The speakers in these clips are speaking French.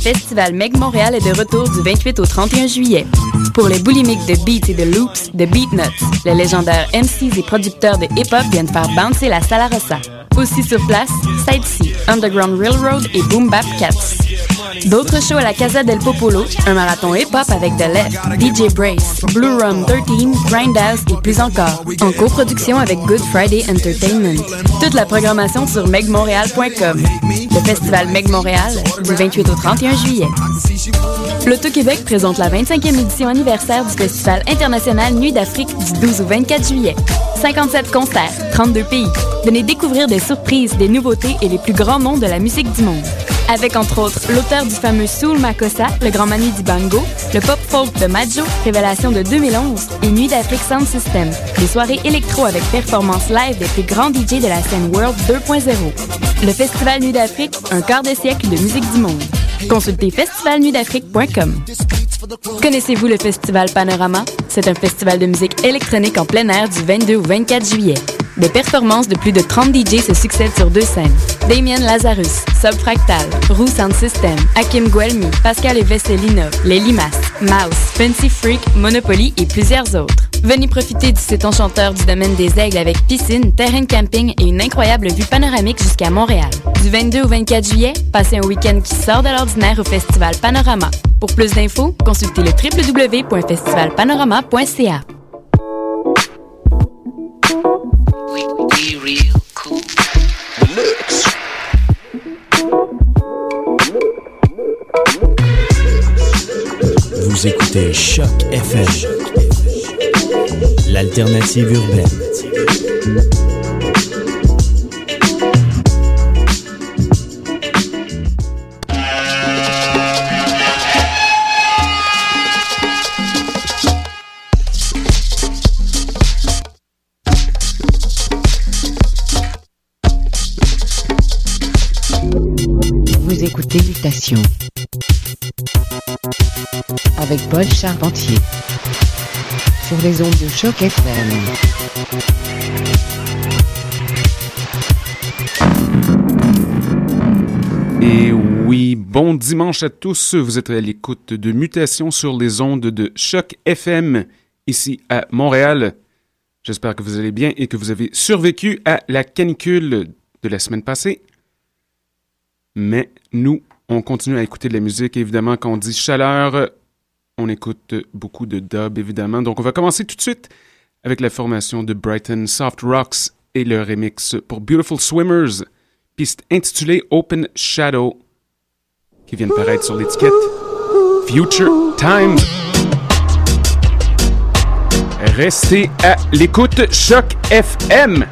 festival Meg Montréal est de retour du 28 au 31 juillet. Pour les boulimiques de beats et de loops, de Beatnuts, les légendaires MCs et producteurs de hip-hop viennent faire bouncer la Salarossa. Aussi sur place, C, Underground Railroad et Boom Bap Cats. D'autres shows à la Casa del Popolo, un marathon hip-hop avec The Left, DJ Brace, Blue Rum 13, Grindhouse et plus encore, en coproduction avec Good Friday Entertainment. Toute la programmation sur megmontréal.com. Le festival Meg Montréal, du 28 au 31 juillet. L'Auto-Québec présente la 25e édition anniversaire du Festival international Nuit d'Afrique du 12 au 24 juillet. 57 concerts, 32 pays. Venez découvrir des surprises, des nouveautés et les plus grands noms de la musique du monde. Avec entre autres l'auteur du fameux Soul Makossa, le grand Manu Dibango, le pop folk de Majo, révélation de 2011, et Nuit d'Afrique Sound System, des soirées électro avec performance live des plus grands DJ de la scène World 2.0. Le Festival Nuit d'Afrique, un quart de siècle de musique du monde. Consultez festivalnuitdafrique.com. Connaissez-vous le Festival Panorama? C'est un festival de musique électronique en plein air du 22 au 24 juillet. Des performances de plus de 30 DJ se succèdent sur deux scènes. Damien Lazarus, Subfractal, Roux Sound System, Hakim Guelmi, Pascal et Vesselinov, Les Mouse, Fancy Freak, Monopoly et plusieurs autres. Venez profiter du site enchanteur du domaine des Aigles avec piscine, terrain de camping et une incroyable vue panoramique jusqu'à Montréal. Du 22 au 24 juillet, passez un week-end qui sort de l'ordinaire au Festival Panorama. Pour plus d'infos, consultez le www.festivalpanorama.ca. Vous écoutez Choc FM, l'alternative urbaine. Vous écoutez Mutation avec Paul Charpentier sur les ondes de choc FM. Et oui, bon dimanche à tous. Vous êtes à l'écoute de Mutation sur les ondes de Choc FM ici à Montréal. J'espère que vous allez bien et que vous avez survécu à la canicule de la semaine passée. Mais nous, on continue à écouter de la musique. Évidemment, quand on dit chaleur, on écoute beaucoup de dub, évidemment. Donc, on va commencer tout de suite avec la formation de Brighton Soft Rocks et le remix pour Beautiful Swimmers, piste intitulée Open Shadow, qui vient de paraître sur l'étiquette Future Times. Restez à l'écoute Choc FM.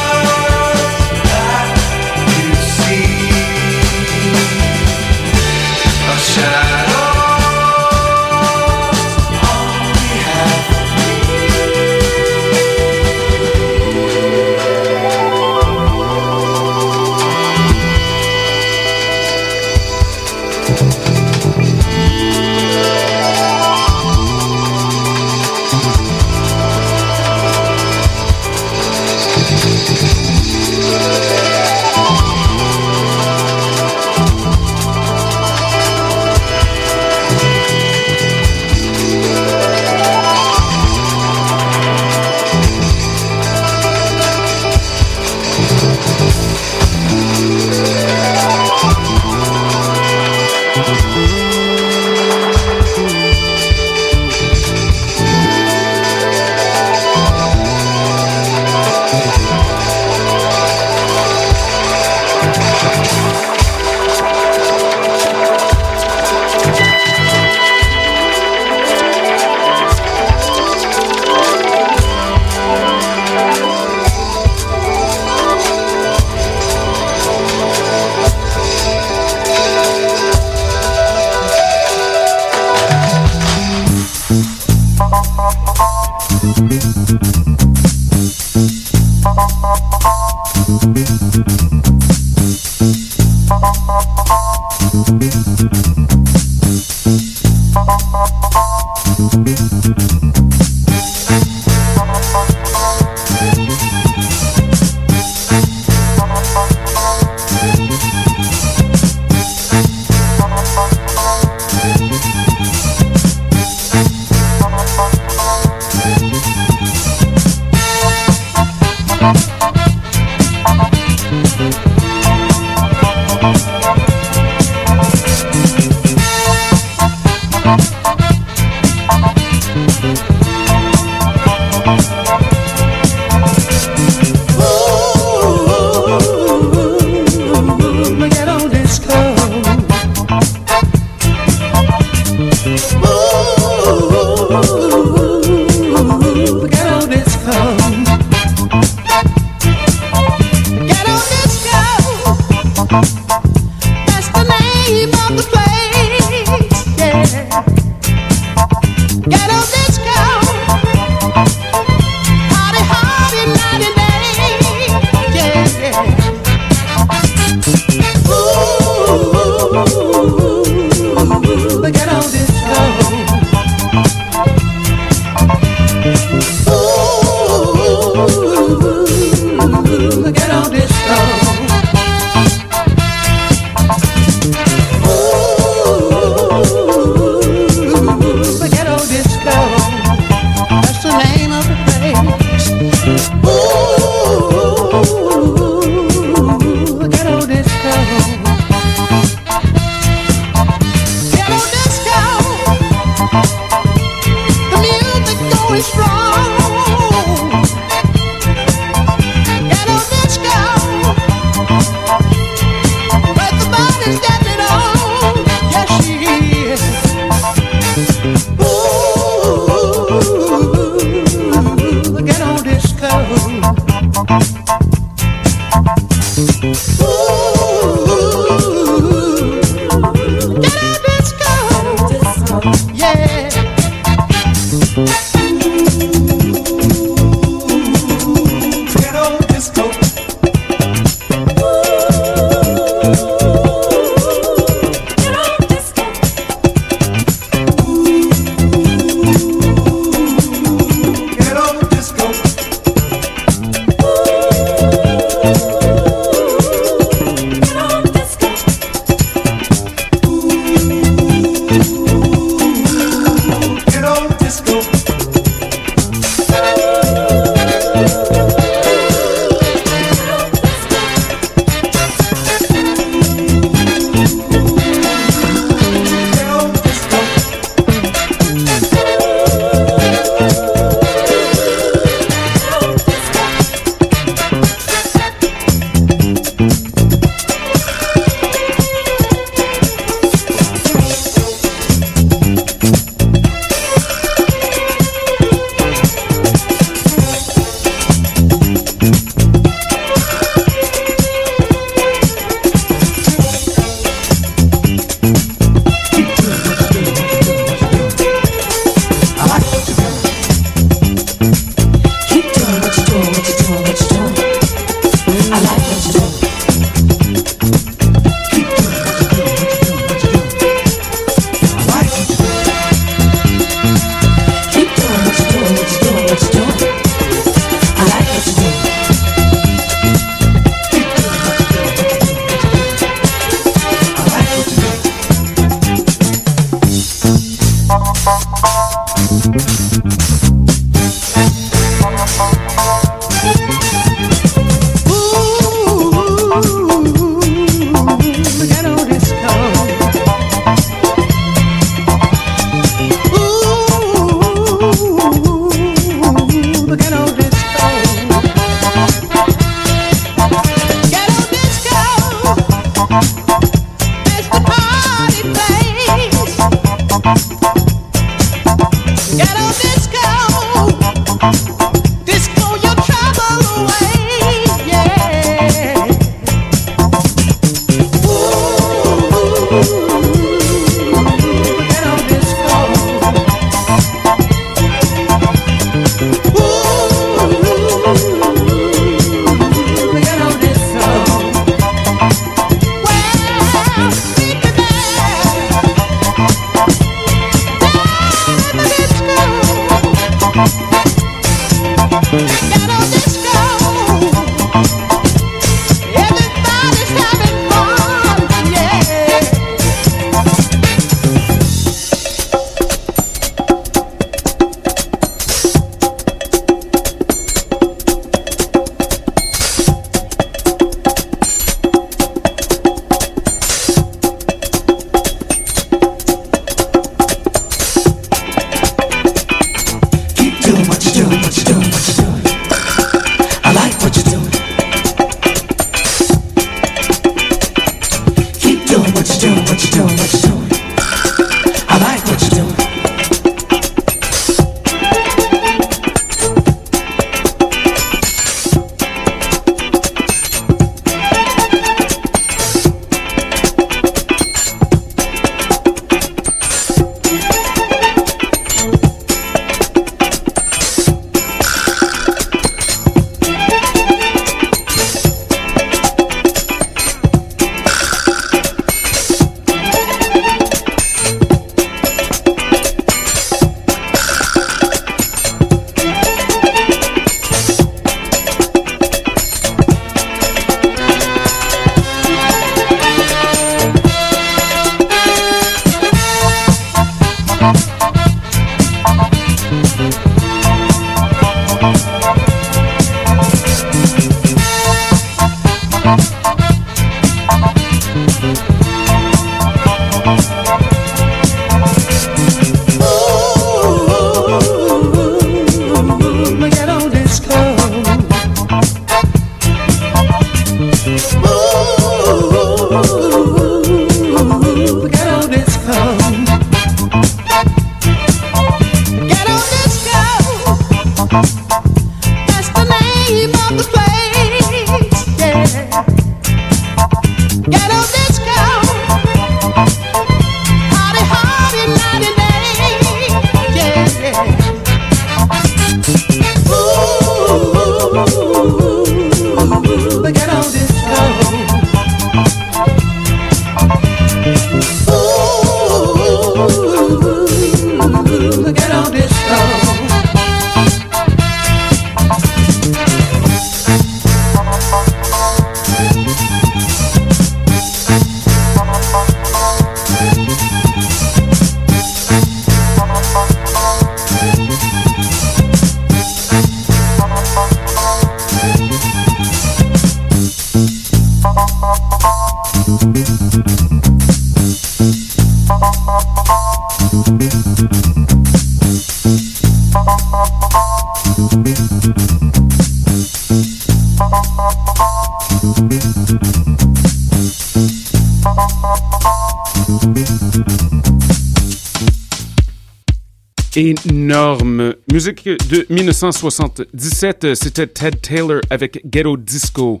Énorme. Musique de 1977, c'était Ted Taylor avec Ghetto Disco,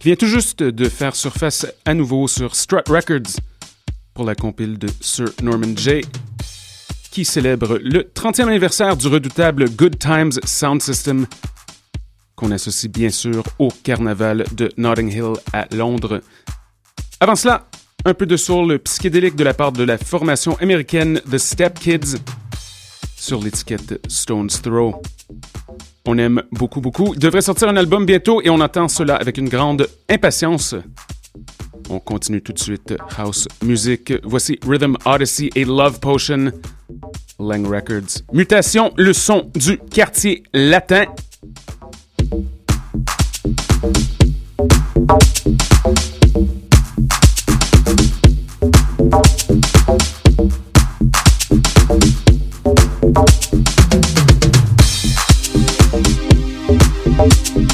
qui vient tout juste de faire surface à nouveau sur Strut Records pour la compile de Sir Norman Jay, qui célèbre le 30e anniversaire du redoutable Good Times Sound System, qu'on associe bien sûr au carnaval de Notting Hill à Londres. Avant cela, un peu de soul psychédélique de la part de la formation américaine The Step Kids sur l'étiquette Stone's Throw. On aime beaucoup, beaucoup. Devrait sortir un album bientôt et on attend cela avec une grande impatience. On continue tout de suite House Music. Voici Rhythm Odyssey et Love Potion. Lang Records. Mutation, le son du quartier latin. Thank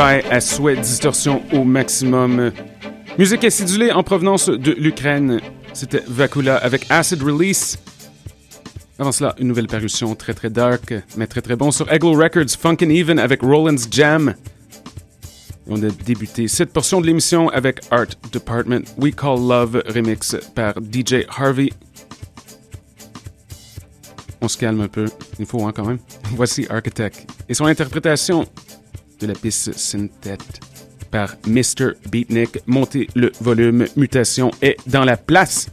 à souhait, distorsion au maximum. Musique acidulée en provenance de l'Ukraine. C'était Vakula avec Acid Release. Avant cela, une nouvelle parution très très dark, mais très très bon sur Eglo Records, Funkin' Even avec Roland's Jam. On a débuté cette portion de l'émission avec Art Department We Call Love remix par DJ Harvey. On se calme un peu, il faut hein, quand même. Voici Architect et son interprétation de la piste Synthet par Mr. Beatnik. Montez le volume, mutation est dans la place.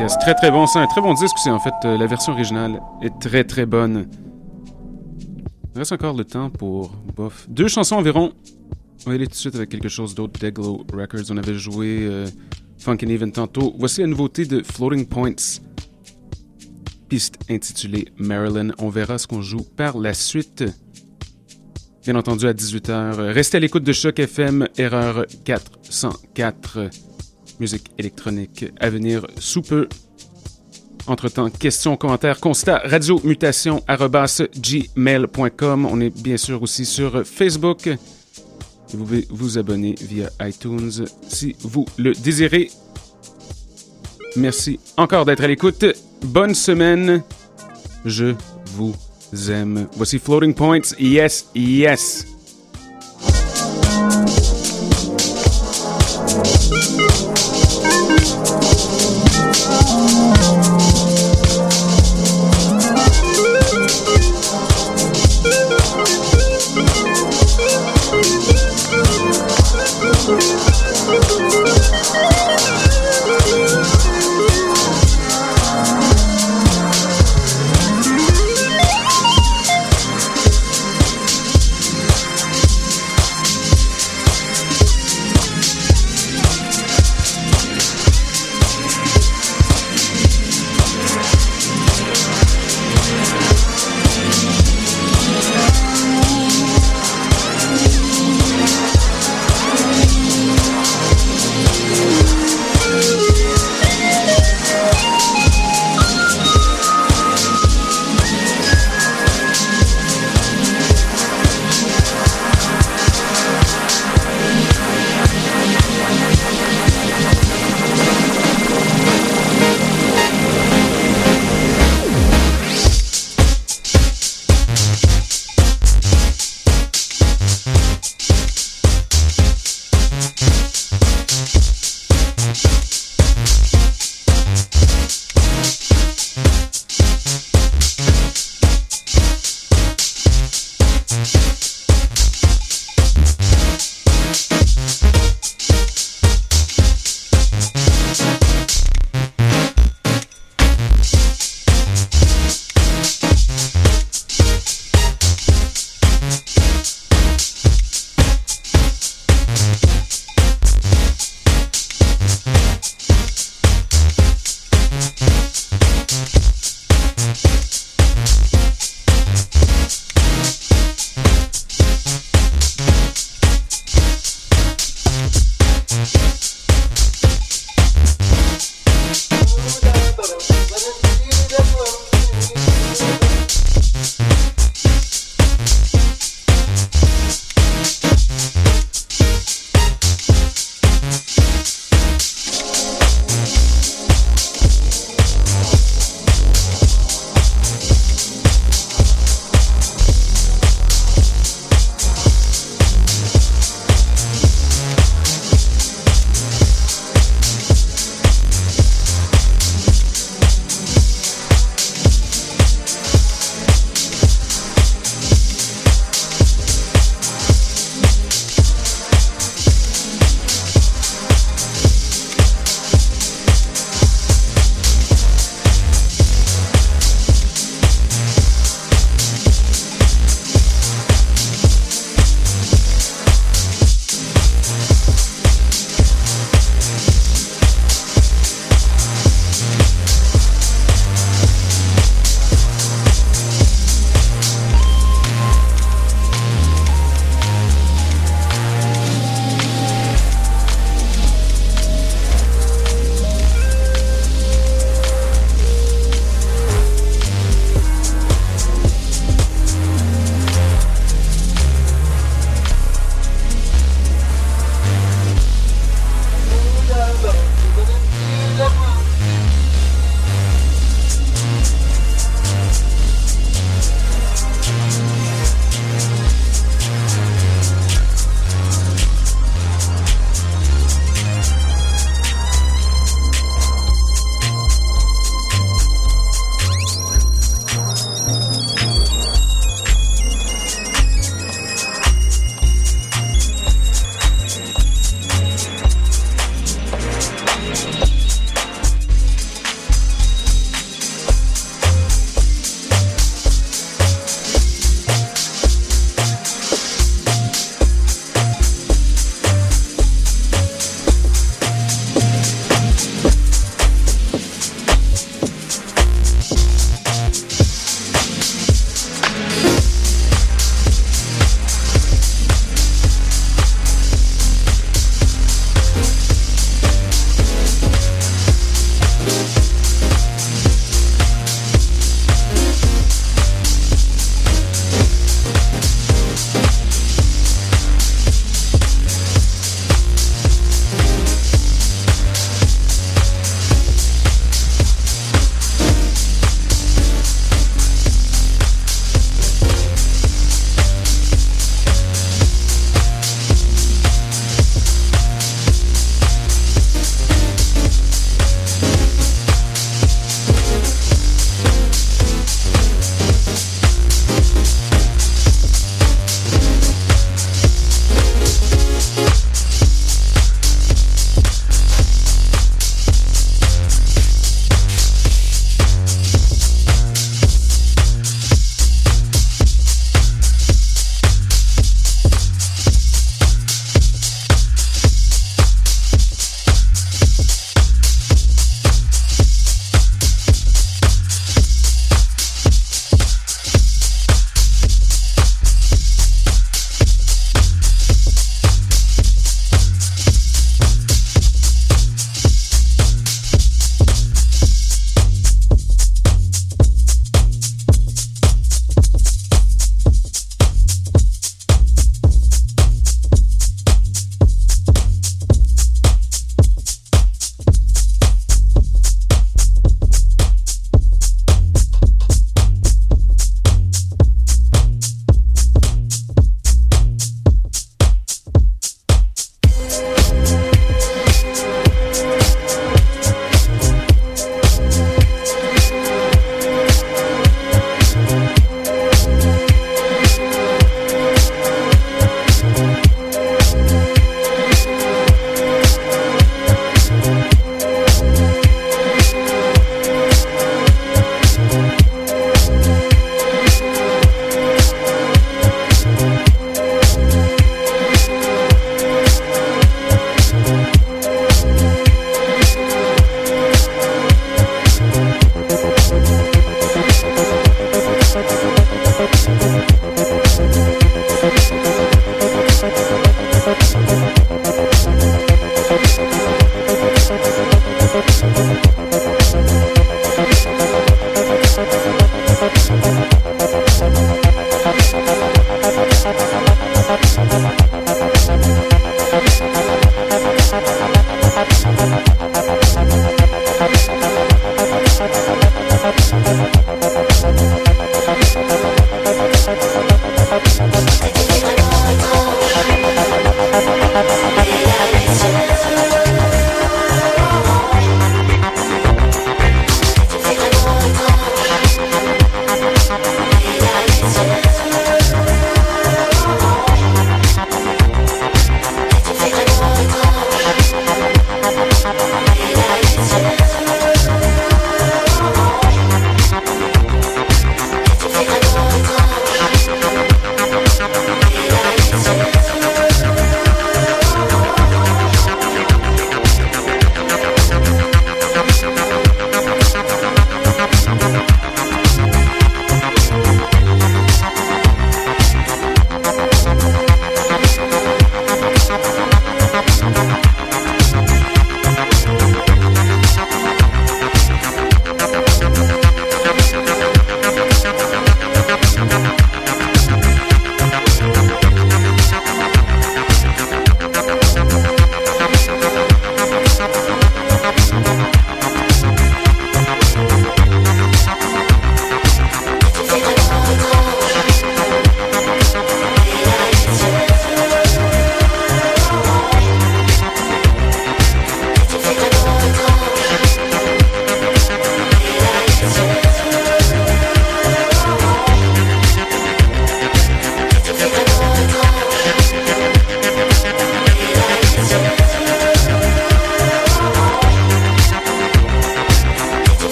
Yes. Très, très bon. C'est un très bon disque aussi, en fait. Euh, la version originale est très, très bonne. Il reste encore le temps pour, bof, deux chansons environ. On va aller tout de suite avec quelque chose d'autre. Deglow Records. On avait joué euh, Even tantôt. Voici la nouveauté de Floating Points. Piste intitulée Maryland. On verra ce qu'on joue par la suite. Bien entendu, à 18h. Restez à l'écoute de Choc FM, erreur 404 musique électronique à venir sous peu. Entre-temps, questions, commentaires, constats, radiomutation, gmail.com. On est bien sûr aussi sur Facebook. Vous pouvez vous abonner via iTunes si vous le désirez. Merci encore d'être à l'écoute. Bonne semaine. Je vous aime. Voici Floating Points. Yes, yes.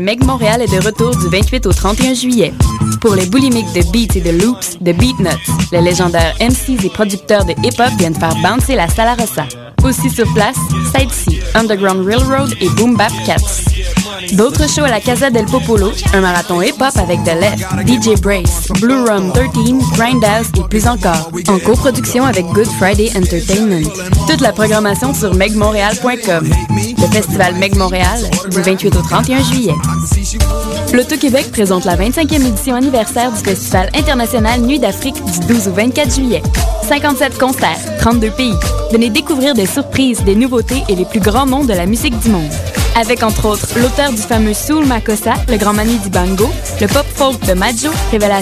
Meg Montréal est de retour du 28 au 31 juillet. Pour les boulimiques de beats et de loops, de Beatnuts, les légendaires MCs et producteurs de hip-hop viennent faire bouncer la Sala Rossa. Aussi sur place, Side Underground Railroad et Boom Bap Cats. D'autres shows à la Casa del Popolo, un marathon hip-hop avec The Left, DJ Brace, Blue Rum 13, Grindhouse et plus encore. En coproduction avec Good Friday Entertainment. Toute la programmation sur megmontréal.com. Le festival Meg Montréal, du 28 au 31 juillet. L'Auto-Québec présente la 25e édition anniversaire du Festival international Nuit d'Afrique du 12 au 24 juillet. 57 concerts, 32 pays. Venez découvrir des surprises, des nouveautés et les plus grands noms de la musique du monde. Avec entre autres l'auteur du fameux Soul Makossa, le grand manu du bango, le pop folk de Majo, révélation